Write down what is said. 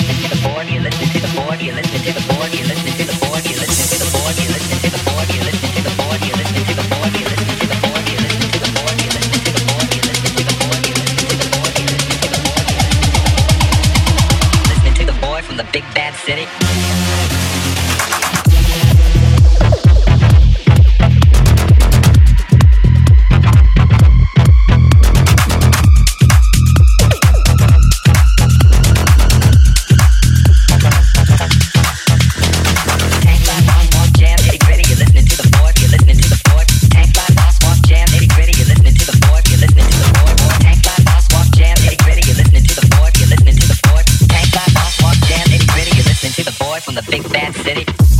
Let's In the big bad city.